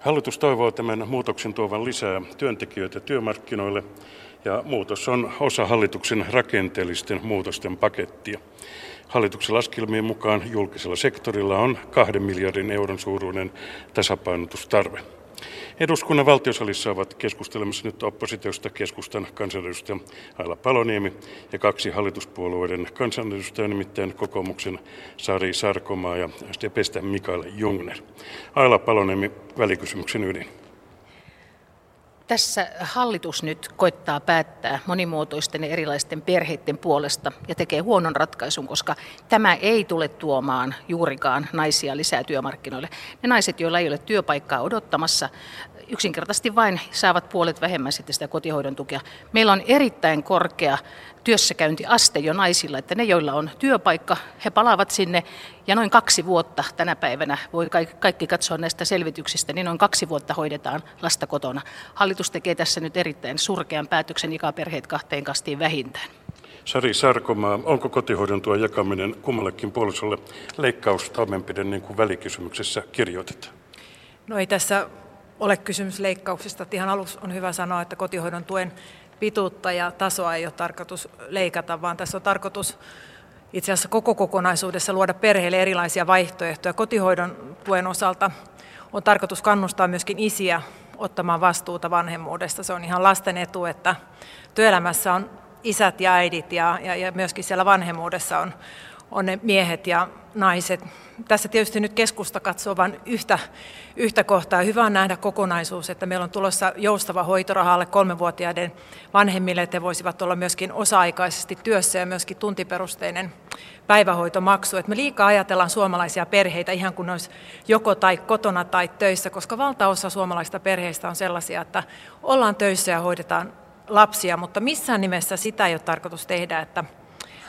Hallitus toivoo tämän muutoksen tuovan lisää työntekijöitä työmarkkinoille ja muutos on osa hallituksen rakenteellisten muutosten pakettia. Hallituksen laskelmien mukaan julkisella sektorilla on kahden miljardin euron suuruinen tasapainotustarve. Eduskunnan valtiosalissa ovat keskustelemassa nyt oppositiosta keskustan kansanedustaja Aila Paloniemi ja kaksi hallituspuolueiden kansanedustajaa, nimittäin kokoomuksen Sari Sarkomaa ja SDPstä Mikael Jungner. Aila Paloniemi, välikysymyksen ydin. Tässä hallitus nyt koittaa päättää monimuotoisten ja erilaisten perheiden puolesta ja tekee huonon ratkaisun, koska tämä ei tule tuomaan juurikaan naisia lisää työmarkkinoille. Ne naiset, joilla ei ole työpaikkaa odottamassa, yksinkertaisesti vain saavat puolet vähemmän sitten sitä kotihoidon tukea. Meillä on erittäin korkea työssäkäyntiaste jo naisilla, että ne, joilla on työpaikka, he palaavat sinne ja noin kaksi vuotta tänä päivänä, voi kaikki katsoa näistä selvityksistä, niin noin kaksi vuotta hoidetaan lasta kotona. Hallitus tekee tässä nyt erittäin surkean päätöksen ikäperheet kahteen kastiin vähintään. Sari Sarkomaa, onko kotihoidon tuon jakaminen kummallekin puolisolle leikkaustoimenpide niin kuin välikysymyksessä kirjoitetaan? No ei tässä ole kysymys leikkauksista. Ihan aluksi on hyvä sanoa, että kotihoidon tuen pituutta ja tasoa ei ole tarkoitus leikata, vaan tässä on tarkoitus itse asiassa koko kokonaisuudessa luoda perheille erilaisia vaihtoehtoja. Kotihoidon tuen osalta on tarkoitus kannustaa myöskin isiä ottamaan vastuuta vanhemmuudesta. Se on ihan lasten etu, että työelämässä on isät ja äidit ja, ja, ja myöskin siellä vanhemmuudessa on, on ne miehet ja naiset. Tässä tietysti nyt keskusta katsoo vain yhtä, yhtä kohtaa. Hyvä on nähdä kokonaisuus, että meillä on tulossa joustava hoitoraha alle kolmenvuotiaiden vanhemmille, että he voisivat olla myöskin osa-aikaisesti työssä ja myöskin tuntiperusteinen päivähoitomaksu. Että me liikaa ajatellaan suomalaisia perheitä ihan kuin olisi joko tai kotona tai töissä, koska valtaosa suomalaisista perheistä on sellaisia, että ollaan töissä ja hoidetaan lapsia, mutta missään nimessä sitä ei ole tarkoitus tehdä, että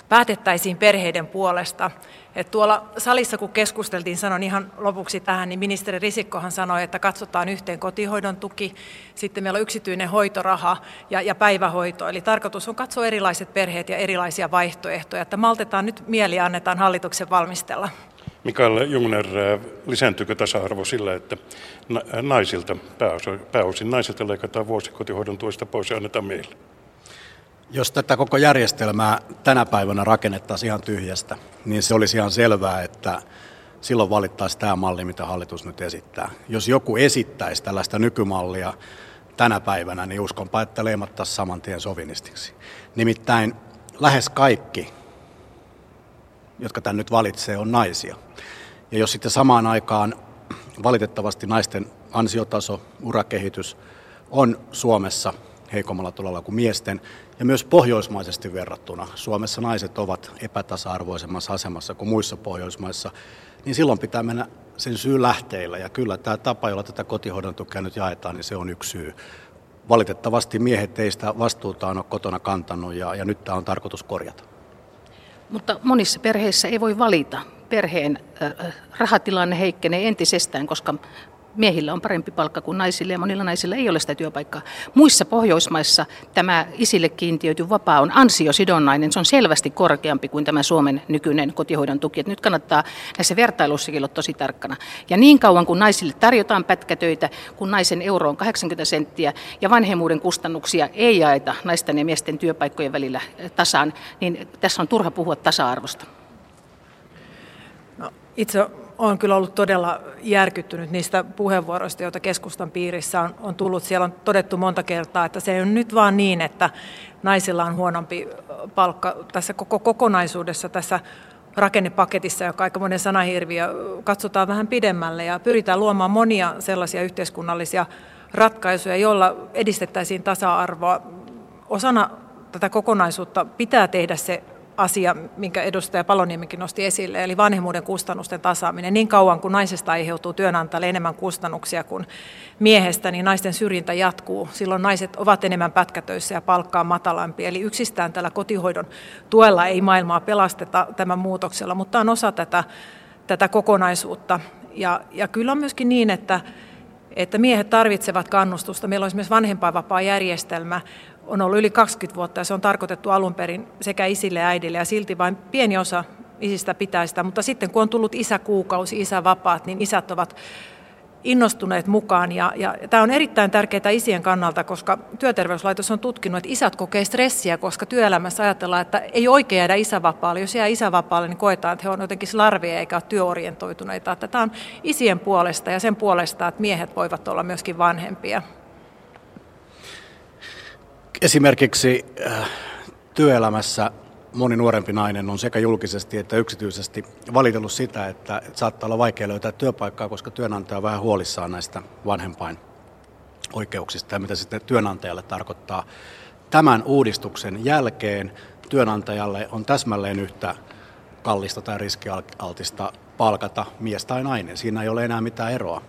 päätettäisiin perheiden puolesta. Et tuolla salissa kun keskusteltiin, sanon ihan lopuksi tähän, niin ministeri Risikkohan sanoi, että katsotaan yhteen kotihoidon tuki, sitten meillä on yksityinen hoitoraha ja, ja päivähoito. Eli tarkoitus on katsoa erilaiset perheet ja erilaisia vaihtoehtoja, että maltetaan nyt mieli ja annetaan hallituksen valmistella. Mikael Jungner, lisääntyykö tasa-arvo sillä, että naisilta, pääosin naisilta leikataan vuosi kotihoidon tuesta pois ja annetaan meille? Jos tätä koko järjestelmää tänä päivänä rakennettaisiin ihan tyhjästä, niin se olisi ihan selvää, että silloin valittaisi tämä malli, mitä hallitus nyt esittää. Jos joku esittäisi tällaista nykymallia tänä päivänä, niin uskonpa, että leimattaisiin saman tien sovinistiksi. Nimittäin lähes kaikki, jotka tämän nyt valitsee, on naisia. Ja jos sitten samaan aikaan valitettavasti naisten ansiotaso, urakehitys on Suomessa heikommalla tulolla kuin miesten, ja myös pohjoismaisesti verrattuna Suomessa naiset ovat epätasa-arvoisemmassa asemassa kuin muissa Pohjoismaissa, niin silloin pitää mennä sen syy lähteillä. Ja kyllä tämä tapa, jolla tätä kotihoidon tukea nyt jaetaan, niin se on yksi syy. Valitettavasti miehet ei sitä vastuutaan ole kotona kantanut ja, ja nyt tämä on tarkoitus korjata. Mutta monissa perheissä ei voi valita. Perheen äh, rahatilanne heikkenee entisestään, koska miehillä on parempi palkka kuin naisille ja monilla naisilla ei ole sitä työpaikkaa. Muissa Pohjoismaissa tämä isille kiintiöity vapaa on ansiosidonnainen, se on selvästi korkeampi kuin tämä Suomen nykyinen kotihoidon tuki. Että nyt kannattaa näissä vertailuissakin olla tosi tarkkana. Ja niin kauan kuin naisille tarjotaan pätkätöitä, kun naisen euro on 80 senttiä ja vanhemmuuden kustannuksia ei jaeta naisten ja miesten työpaikkojen välillä tasaan, niin tässä on turha puhua tasa-arvosta. No, itse olen kyllä ollut todella järkyttynyt niistä puheenvuoroista, joita keskustan piirissä on, on tullut. Siellä on todettu monta kertaa, että se on nyt vaan niin, että naisilla on huonompi palkka tässä koko kokonaisuudessa, tässä rakennepaketissa, joka aika monen sanahirviö, katsotaan vähän pidemmälle ja pyritään luomaan monia sellaisia yhteiskunnallisia ratkaisuja, joilla edistettäisiin tasa-arvoa. Osana tätä kokonaisuutta pitää tehdä se asia, minkä edustaja Paloniemikin nosti esille, eli vanhemmuuden kustannusten tasaaminen. Niin kauan kuin naisesta aiheutuu työnantajalle enemmän kustannuksia kuin miehestä, niin naisten syrjintä jatkuu. Silloin naiset ovat enemmän pätkätöissä ja palkkaa matalampi. Eli yksistään tällä kotihoidon tuella ei maailmaa pelasteta tämän muutoksella, mutta on osa tätä, tätä kokonaisuutta. Ja, ja kyllä on myöskin niin, että että miehet tarvitsevat kannustusta. Meillä on esimerkiksi vanhempainvapaa-järjestelmä, on ollut yli 20 vuotta ja se on tarkoitettu alun perin sekä isille ja äidille ja silti vain pieni osa isistä pitää sitä, mutta sitten kun on tullut isäkuukausi, isävapaat, niin isät ovat innostuneet mukaan. Ja, ja tämä on erittäin tärkeää isien kannalta, koska työterveyslaitos on tutkinut, että isät kokee stressiä, koska työelämässä ajatellaan, että ei oikein jäädä isävapaalle. Jos jää isävapaalle, niin koetaan, että he on jotenkin larvia eikä ole työorientoituneita. Että tämä on isien puolesta ja sen puolesta, että miehet voivat olla myöskin vanhempia. Esimerkiksi äh, työelämässä moni nuorempi nainen on sekä julkisesti että yksityisesti valitellut sitä, että saattaa olla vaikea löytää työpaikkaa, koska työnantaja on vähän huolissaan näistä vanhempain oikeuksista ja mitä sitten työnantajalle tarkoittaa. Tämän uudistuksen jälkeen työnantajalle on täsmälleen yhtä kallista tai riskialtista palkata mies tai nainen. Siinä ei ole enää mitään eroa.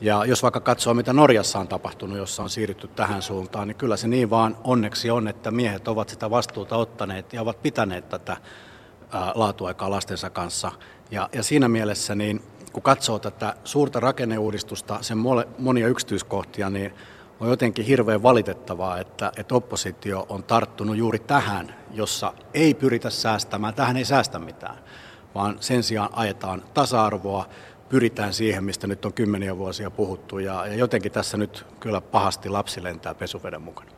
Ja jos vaikka katsoo, mitä Norjassa on tapahtunut, jossa on siirrytty tähän suuntaan, niin kyllä se niin vaan onneksi on, että miehet ovat sitä vastuuta ottaneet ja ovat pitäneet tätä laatuaikaa lastensa kanssa. Ja, ja siinä mielessä, niin kun katsoo tätä suurta rakenneuudistusta, sen monia yksityiskohtia, niin on jotenkin hirveän valitettavaa, että, että oppositio on tarttunut juuri tähän, jossa ei pyritä säästämään. Tähän ei säästä mitään, vaan sen sijaan ajetaan tasa-arvoa, pyritään siihen, mistä nyt on kymmeniä vuosia puhuttu. Ja, ja jotenkin tässä nyt kyllä pahasti lapsi lentää pesuveden mukana.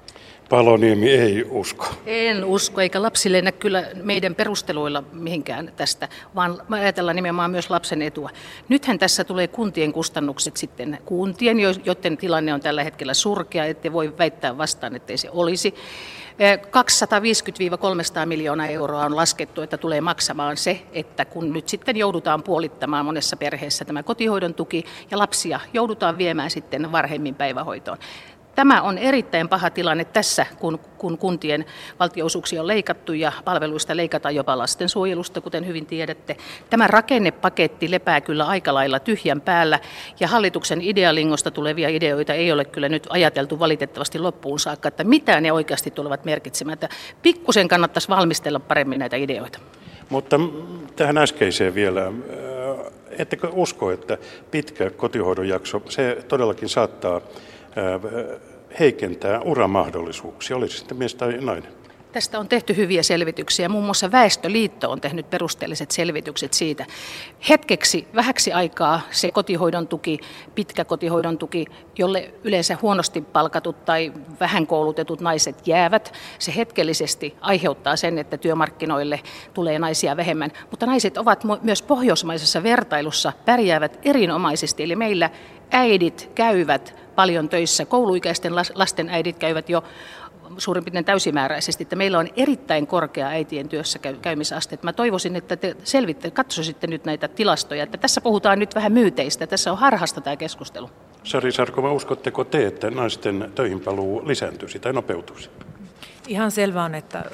Paloniemi ei usko. En usko, eikä lapsi lennä kyllä meidän perusteluilla mihinkään tästä, vaan ajatellaan nimenomaan myös lapsen etua. Nythän tässä tulee kuntien kustannukset sitten kuntien, joiden tilanne on tällä hetkellä surkea, ettei voi väittää vastaan, ettei se olisi. 250-300 miljoonaa euroa on laskettu, että tulee maksamaan se, että kun nyt sitten joudutaan puolittamaan monessa perheessä tämä kotihoidon tuki ja lapsia joudutaan viemään sitten varhemmin päivähoitoon. Tämä on erittäin paha tilanne tässä, kun, kun kuntien valtionosuuksia on leikattu ja palveluista leikataan jopa lastensuojelusta, kuten hyvin tiedätte. Tämä rakennepaketti lepää kyllä aika lailla tyhjän päällä ja hallituksen idealingosta tulevia ideoita ei ole kyllä nyt ajateltu valitettavasti loppuun saakka, että mitä ne oikeasti tulevat merkitsemään. Että pikkusen kannattaisi valmistella paremmin näitä ideoita. Mutta tähän äskeiseen vielä, ettekö usko, että pitkä kotihoidon jakso, se todellakin saattaa heikentää uramahdollisuuksia, olisi sitten mies tai nainen. Tästä on tehty hyviä selvityksiä. Muun muassa Väestöliitto on tehnyt perusteelliset selvitykset siitä. Hetkeksi, vähäksi aikaa se kotihoidon tuki, pitkä kotihoidon tuki, jolle yleensä huonosti palkatut tai vähän koulutetut naiset jäävät, se hetkellisesti aiheuttaa sen, että työmarkkinoille tulee naisia vähemmän. Mutta naiset ovat myös pohjoismaisessa vertailussa pärjäävät erinomaisesti. Eli meillä äidit käyvät paljon töissä. Kouluikäisten lasten äidit käyvät jo suurin piirtein täysimääräisesti, että meillä on erittäin korkea äitien työssä käymisaste. Mä toivoisin, että te selvitte, katsoisitte nyt näitä tilastoja, että tässä puhutaan nyt vähän myyteistä, tässä on harhasta tämä keskustelu. Sari Sarkova, uskotteko te, että naisten töihin paluu lisääntyisi tai nopeutuisi? Ihan selvä on, että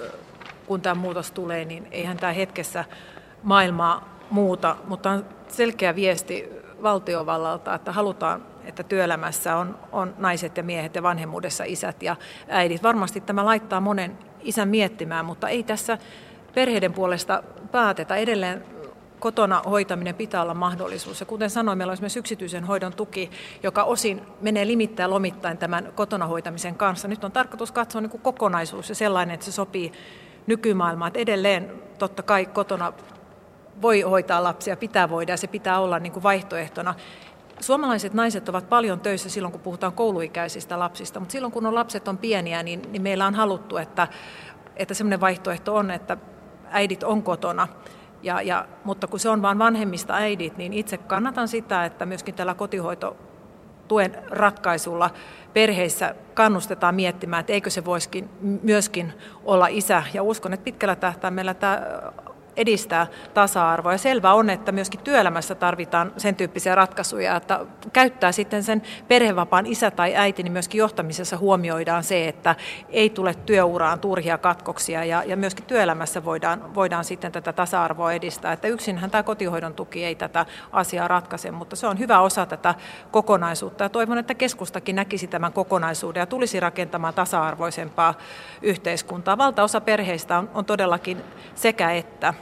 kun tämä muutos tulee, niin eihän tämä hetkessä maailmaa muuta, mutta on selkeä viesti valtiovallalta, että halutaan että työelämässä on, on naiset ja miehet ja vanhemmuudessa isät ja äidit. Varmasti tämä laittaa monen isän miettimään, mutta ei tässä perheiden puolesta päätetä. Edelleen kotona hoitaminen pitää olla mahdollisuus. Ja kuten sanoin, meillä on esimerkiksi yksityisen hoidon tuki, joka osin menee limittäin lomittain tämän kotona hoitamisen kanssa. Nyt on tarkoitus katsoa niin kuin kokonaisuus ja sellainen, että se sopii nykymaailmaan. Että edelleen totta kai kotona voi hoitaa lapsia, pitää voida ja se pitää olla niin kuin vaihtoehtona. Suomalaiset naiset ovat paljon töissä silloin, kun puhutaan kouluikäisistä lapsista, mutta silloin, kun on lapset on pieniä, niin, niin meillä on haluttu, että, että sellainen vaihtoehto on, että äidit on kotona. Ja, ja, mutta kun se on vain vanhemmista äidit, niin itse kannatan sitä, että myöskin tällä kotihoito tuen ratkaisulla perheissä kannustetaan miettimään, että eikö se voisikin myöskin olla isä. Ja uskon, että pitkällä tähtäimellä tämä edistää tasa-arvoa. Ja selvä on, että myöskin työelämässä tarvitaan sen tyyppisiä ratkaisuja, että käyttää sitten sen perhevapaan isä tai äiti, niin myöskin johtamisessa huomioidaan se, että ei tule työuraan turhia katkoksia ja, ja myöskin työelämässä voidaan, voidaan sitten tätä tasa-arvoa edistää. Että yksinhän tämä kotihoidon tuki ei tätä asiaa ratkaise, mutta se on hyvä osa tätä kokonaisuutta ja toivon, että keskustakin näkisi tämän kokonaisuuden ja tulisi rakentamaan tasa-arvoisempaa yhteiskuntaa. Valtaosa perheistä on, on todellakin sekä että.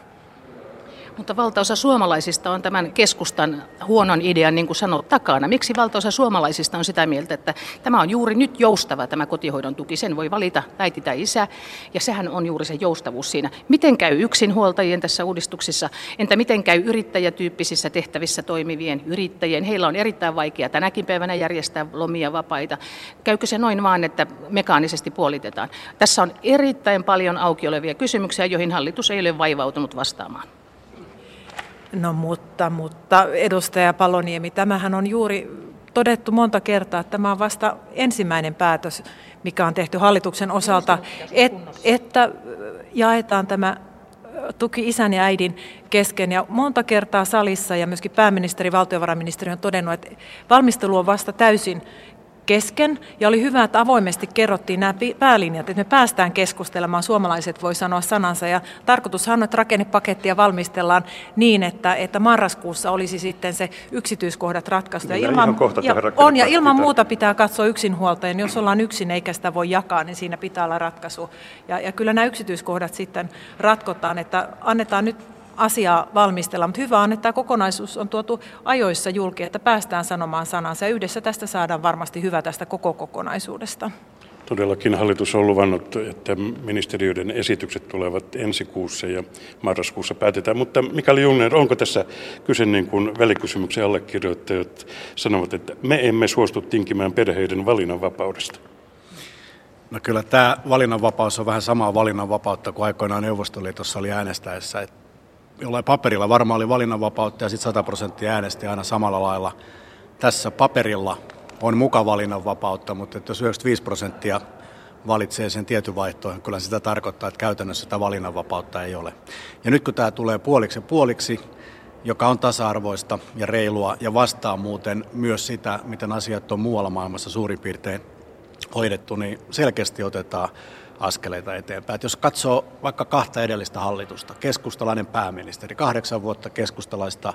Mutta valtaosa suomalaisista on tämän keskustan huonon idean, niin kuin sanot, takana. Miksi valtaosa suomalaisista on sitä mieltä, että tämä on juuri nyt joustava tämä kotihoidon tuki? Sen voi valita äiti tai isä, ja sehän on juuri se joustavuus siinä. Miten käy yksinhuoltajien tässä uudistuksessa? Entä miten käy yrittäjätyyppisissä tehtävissä toimivien yrittäjien? Heillä on erittäin vaikea tänäkin päivänä järjestää lomia vapaita. Käykö se noin vaan, että mekaanisesti puolitetaan? Tässä on erittäin paljon auki olevia kysymyksiä, joihin hallitus ei ole vaivautunut vastaamaan. No mutta, mutta edustaja Paloniemi, tämähän on juuri todettu monta kertaa, että tämä on vasta ensimmäinen päätös, mikä on tehty hallituksen osalta, et, että jaetaan tämä tuki isän ja äidin kesken. Ja monta kertaa salissa ja myöskin pääministeri, valtiovarainministeri on todennut, että valmistelu on vasta täysin kesken. Ja oli hyvä, että avoimesti kerrottiin nämä päälinjat, että me päästään keskustelemaan, suomalaiset voi sanoa sanansa. Ja tarkoitushan on, että rakennepakettia valmistellaan niin, että, että marraskuussa olisi sitten se yksityiskohdat ratkaistu. Ja ilman, ja, on, ja ilman muuta pitää katsoa yksinhuoltajan. Jos ollaan yksin eikä sitä voi jakaa, niin siinä pitää olla ratkaisu. Ja, ja kyllä nämä yksityiskohdat sitten ratkotaan, että annetaan nyt asiaa valmistella, mutta hyvä on, että tämä kokonaisuus on tuotu ajoissa julki, että päästään sanomaan sanansa ja yhdessä tästä saadaan varmasti hyvä tästä koko kokonaisuudesta. Todellakin hallitus on luvannut, että ministeriöiden esitykset tulevat ensi kuussa ja marraskuussa päätetään. Mutta Mikael Jungner, onko tässä kyse niin kuin välikysymyksen allekirjoittajat sanovat, että me emme suostu tinkimään perheiden valinnanvapaudesta? No kyllä tämä valinnanvapaus on vähän samaa valinnanvapautta kuin aikoinaan Neuvostoliitossa oli äänestäessä. Että jollain paperilla varmaan oli valinnanvapautta ja sitten 100 prosenttia äänesti aina samalla lailla. Tässä paperilla on muka valinnanvapautta, mutta että jos 95 prosenttia valitsee sen tietyn vaihtoehdon, kyllä sitä tarkoittaa, että käytännössä sitä valinnanvapautta ei ole. Ja nyt kun tämä tulee puoliksi ja puoliksi, joka on tasa-arvoista ja reilua ja vastaa muuten myös sitä, miten asiat on muualla maailmassa suurin piirtein hoidettu, niin selkeästi otetaan askeleita eteenpäin. Et jos katsoo vaikka kahta edellistä hallitusta, keskustalainen pääministeri, kahdeksan vuotta keskustalaista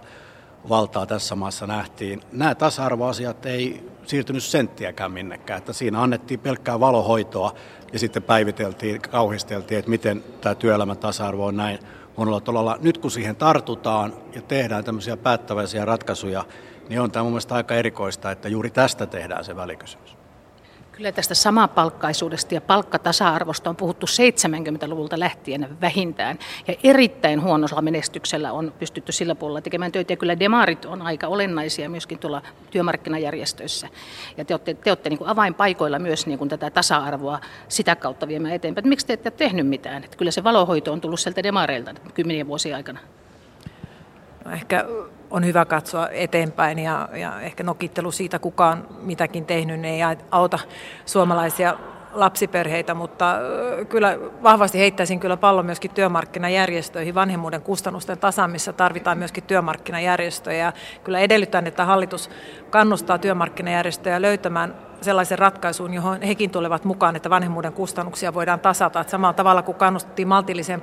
valtaa tässä maassa nähtiin. Nämä tasa-arvoasiat ei siirtynyt senttiäkään minnekään, että siinä annettiin pelkkää valohoitoa ja sitten päiviteltiin, kauhisteltiin, että miten tämä työelämän tasa-arvo on näin monella tolalla. Nyt kun siihen tartutaan ja tehdään tämmöisiä päättäväisiä ratkaisuja, niin on tämä mun mielestä aika erikoista, että juuri tästä tehdään se välikysymys. Kyllä tästä samapalkkaisuudesta ja palkkatasa-arvosta on puhuttu 70-luvulta lähtien vähintään. Ja erittäin huonolla menestyksellä on pystytty sillä puolella tekemään töitä. Ja kyllä demarit on aika olennaisia myöskin tuolla työmarkkinajärjestöissä. Ja te olette, te olette niin kuin avainpaikoilla myös niin kuin tätä tasa-arvoa sitä kautta viemään eteenpäin. Että miksi te ette tehnyt mitään? Että kyllä se valohoito on tullut sieltä demareilta kymmenien vuosien aikana. No ehkä on hyvä katsoa eteenpäin ja, ja ehkä nokittelu siitä, kuka on mitäkin tehnyt, niin ei auta suomalaisia lapsiperheitä, mutta kyllä vahvasti heittäisin kyllä pallon myöskin työmarkkinajärjestöihin. Vanhemmuuden kustannusten tasaamissa tarvitaan myöskin työmarkkinajärjestöjä. Kyllä edellytän, että hallitus kannustaa työmarkkinajärjestöjä löytämään sellaisen ratkaisun, johon hekin tulevat mukaan, että vanhemmuuden kustannuksia voidaan tasata. Että samalla tavalla kuin kannustettiin maltilliseen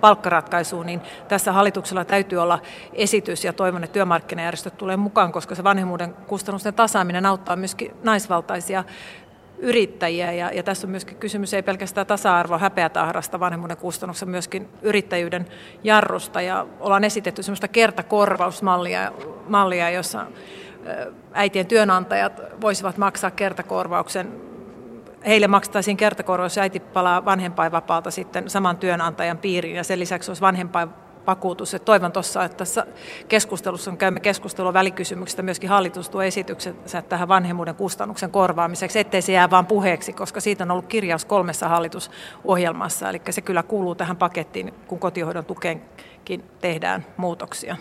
palkkaratkaisuun, niin tässä hallituksella täytyy olla esitys ja toivon, että työmarkkinajärjestöt tulee mukaan, koska se vanhemmuuden kustannusten tasaaminen auttaa myöskin naisvaltaisia yrittäjiä. Ja, ja tässä on myöskin kysymys ei pelkästään tasa-arvo häpeätahrasta vanhemmuuden kustannuksessa, myöskin yrittäjyyden jarrusta. Ja ollaan esitetty sellaista kertakorvausmallia, mallia, jossa äitien työnantajat voisivat maksaa kertakorvauksen. Heille maksettaisiin kertakorvaus, äiti palaa vanhempainvapaalta sitten saman työnantajan piiriin ja sen lisäksi olisi vanhempain vakuutus. Et toivon tuossa, että tässä keskustelussa on käymme keskustelua välikysymyksestä, myöskin hallitus tuo esityksensä tähän vanhemmuuden kustannuksen korvaamiseksi, ettei se jää vain puheeksi, koska siitä on ollut kirjaus kolmessa hallitusohjelmassa. Eli se kyllä kuuluu tähän pakettiin, kun kotihoidon tukeenkin tehdään muutoksia.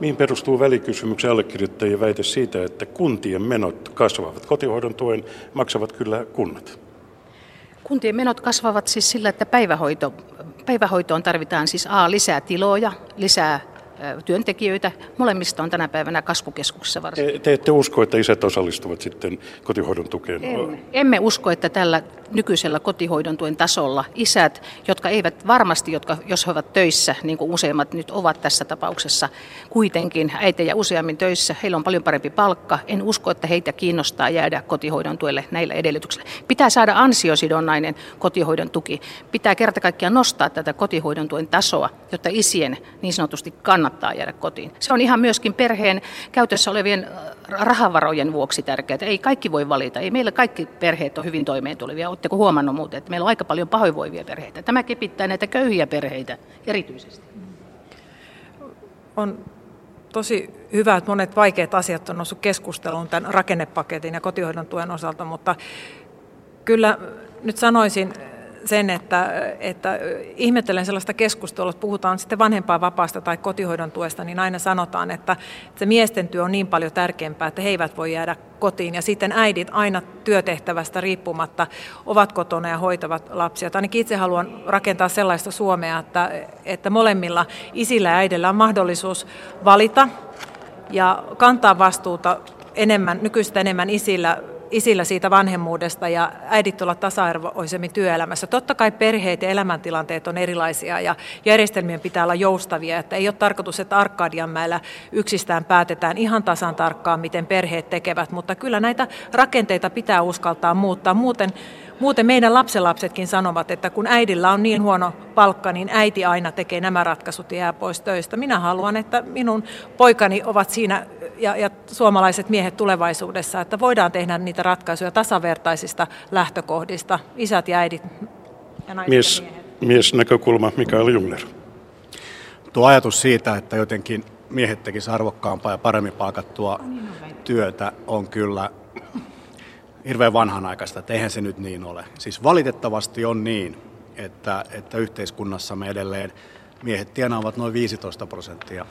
Mihin perustuu välikysymyksen allekirjoittajien väite siitä, että kuntien menot kasvavat? Kotihoidon tuen maksavat kyllä kunnat. Kuntien menot kasvavat siis sillä, että päivähoito, päivähoitoon tarvitaan siis A, lisää tiloja, lisää työntekijöitä. Molemmista on tänä päivänä kasvukeskuksessa varsin. Te, te ette usko, että isät osallistuvat sitten kotihoidon tukeen? Emme. Emme usko, että tällä nykyisellä kotihoidon tuen tasolla isät, jotka eivät varmasti, jotka, jos he ovat töissä, niin kuin useimmat nyt ovat tässä tapauksessa, kuitenkin äitejä useammin töissä, heillä on paljon parempi palkka. En usko, että heitä kiinnostaa jäädä kotihoidon tuelle näillä edellytyksillä. Pitää saada ansiosidonnainen kotihoidon tuki. Pitää kerta kaikkiaan nostaa tätä kotihoidon tuen tasoa, jotta isien niin sanotusti kannattaa jäädä kotiin. Se on ihan myöskin perheen käytössä olevien rahavarojen vuoksi tärkeää. Ei kaikki voi valita. Ei meillä kaikki perheet ole hyvin toimeentulevia. Oletteko huomannut muuten, että meillä on aika paljon pahoinvoivia perheitä. Tämä kepittää näitä köyhiä perheitä erityisesti. On tosi hyvä, että monet vaikeat asiat on noussut keskusteluun tämän rakennepaketin ja kotihoidon tuen osalta, mutta kyllä nyt sanoisin sen, että, että ihmettelen sellaista keskustelua, että puhutaan sitten vapaasta tai kotihoidon tuesta, niin aina sanotaan, että se miesten työ on niin paljon tärkeämpää, että he eivät voi jäädä kotiin. Ja sitten äidit aina työtehtävästä riippumatta ovat kotona ja hoitavat lapsia. Ainakin itse haluan rakentaa sellaista Suomea, että, että molemmilla isillä ja äidillä on mahdollisuus valita ja kantaa vastuuta enemmän, nykyistä enemmän isillä isillä siitä vanhemmuudesta ja äidit olla tasa-arvoisemmin työelämässä. Totta kai perheet ja elämäntilanteet on erilaisia ja järjestelmien pitää olla joustavia. Että ei ole tarkoitus, että Arkadianmäellä yksistään päätetään ihan tasan tarkkaan, miten perheet tekevät, mutta kyllä näitä rakenteita pitää uskaltaa muuttaa. Muuten Muuten meidän lapsenlapsetkin sanovat, että kun äidillä on niin huono palkka, niin äiti aina tekee nämä ratkaisut ja jää pois töistä. Minä haluan, että minun poikani ovat siinä ja, ja suomalaiset miehet tulevaisuudessa, että voidaan tehdä niitä ratkaisuja tasavertaisista lähtökohdista, isät ja äidit ja naiset Mies, ja miehet. mies näkökulma Mikael Jungner. Tuo ajatus siitä, että jotenkin miehet tekisivät arvokkaampaa ja paremmin palkattua työtä on kyllä hirveän vanhanaikaista, että eihän se nyt niin ole. Siis valitettavasti on niin, että, että yhteiskunnassamme edelleen miehet tienaavat noin 15 prosenttia,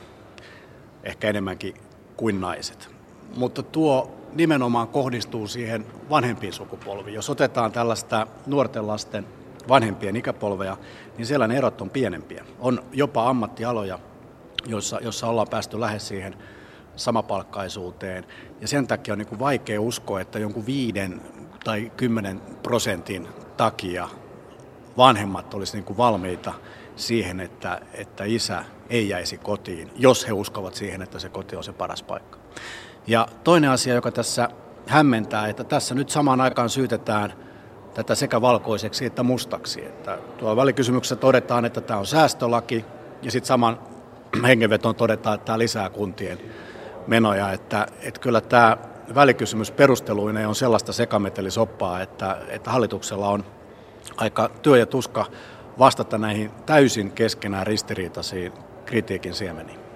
ehkä enemmänkin kuin naiset. Mutta tuo nimenomaan kohdistuu siihen vanhempiin sukupolviin. Jos otetaan tällaista nuorten lasten vanhempien ikäpolveja, niin siellä ne erot on pienempiä. On jopa ammattialoja, joissa, joissa ollaan päästy lähes siihen samapalkkaisuuteen. Ja sen takia on niin kuin vaikea uskoa, että jonkun viiden tai kymmenen prosentin takia vanhemmat olisivat niin valmiita siihen, että, että isä ei jäisi kotiin, jos he uskovat siihen, että se koti on se paras paikka. Ja toinen asia, joka tässä hämmentää, että tässä nyt samaan aikaan syytetään tätä sekä valkoiseksi että mustaksi. Että tuolla välikysymyksessä todetaan, että tämä on säästölaki, ja sitten saman hengenvetoon todetaan, että tämä lisää kuntien menoja. Että, että kyllä tämä välikysymys perusteluineen on sellaista sekametelisoppaa, että, että hallituksella on aika työ ja tuska vastata näihin täysin keskenään ristiriitaisiin kritiikin siemeniin.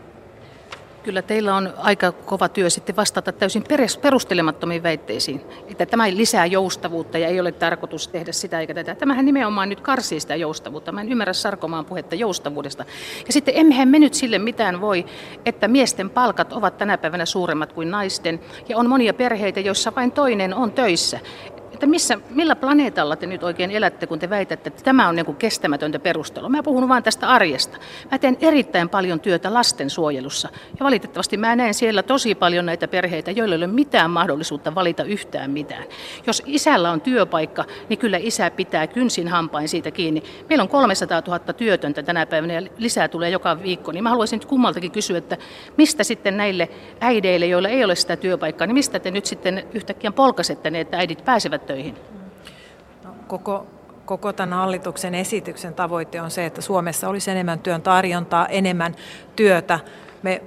Kyllä teillä on aika kova työ sitten vastata täysin perustelemattomiin väitteisiin, että tämä lisää joustavuutta ja ei ole tarkoitus tehdä sitä eikä tätä. Tämähän nimenomaan nyt karsii sitä joustavuutta. Mä en ymmärrä Sarkomaan puhetta joustavuudesta. Ja sitten emmehän me nyt sille mitään voi, että miesten palkat ovat tänä päivänä suuremmat kuin naisten ja on monia perheitä, joissa vain toinen on töissä että missä, millä planeetalla te nyt oikein elätte, kun te väitätte, että tämä on niin kestämätöntä perustelua. Mä puhun vain tästä arjesta. Mä teen erittäin paljon työtä lastensuojelussa ja valitettavasti mä näen siellä tosi paljon näitä perheitä, joilla ei ole mitään mahdollisuutta valita yhtään mitään. Jos isällä on työpaikka, niin kyllä isä pitää kynsin hampain siitä kiinni. Meillä on 300 000 työtöntä tänä päivänä ja lisää tulee joka viikko, niin mä haluaisin nyt kummaltakin kysyä, että mistä sitten näille äideille, joilla ei ole sitä työpaikkaa, niin mistä te nyt sitten yhtäkkiä polkasette ne, että äidit pääsevät töihin? No, koko, koko tämän hallituksen esityksen tavoite on se, että Suomessa olisi enemmän työn tarjontaa, enemmän työtä. Me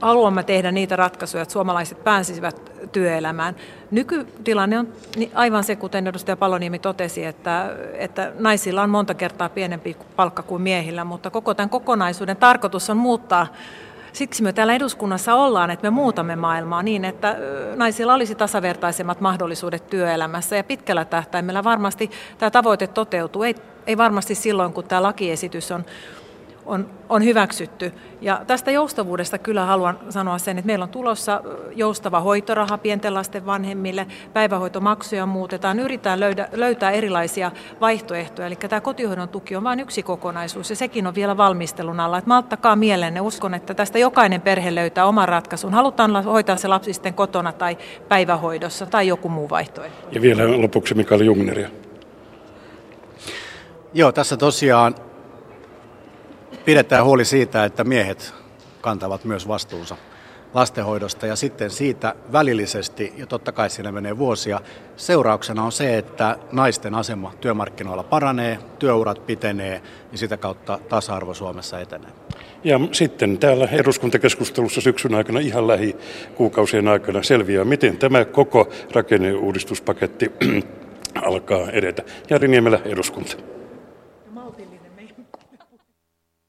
haluamme tehdä niitä ratkaisuja, että suomalaiset pääsisivät työelämään. Nykytilanne on aivan se, kuten edustaja Paloniemi totesi, että, että naisilla on monta kertaa pienempi palkka kuin miehillä, mutta koko tämän kokonaisuuden tarkoitus on muuttaa Siksi me täällä eduskunnassa ollaan, että me muutamme maailmaa niin, että naisilla olisi tasavertaisemmat mahdollisuudet työelämässä ja pitkällä tähtäimellä varmasti tämä tavoite toteutuu. Ei, ei varmasti silloin, kun tämä lakiesitys on on, on hyväksytty. Ja tästä joustavuudesta kyllä haluan sanoa sen, että meillä on tulossa joustava hoitoraha pienten lasten vanhemmille, päivähoitomaksuja muutetaan, yritetään löydä, löytää erilaisia vaihtoehtoja. Eli tämä kotihoidon tuki on vain yksi kokonaisuus ja sekin on vielä valmistelun alla. Että malttakaa mielenne, uskon, että tästä jokainen perhe löytää oman ratkaisun. Halutaan hoitaa se lapsi sitten kotona tai päivähoidossa tai joku muu vaihtoehto. Ja vielä lopuksi Mikael Jungneria. Joo, tässä tosiaan pidetään huoli siitä, että miehet kantavat myös vastuunsa lastenhoidosta ja sitten siitä välillisesti, ja totta kai siinä menee vuosia, seurauksena on se, että naisten asema työmarkkinoilla paranee, työurat pitenee ja sitä kautta tasa-arvo Suomessa etenee. Ja sitten täällä eduskuntakeskustelussa syksyn aikana ihan lähi kuukausien aikana selviää, miten tämä koko rakenneuudistuspaketti alkaa edetä. Jari Niemelä, eduskunta.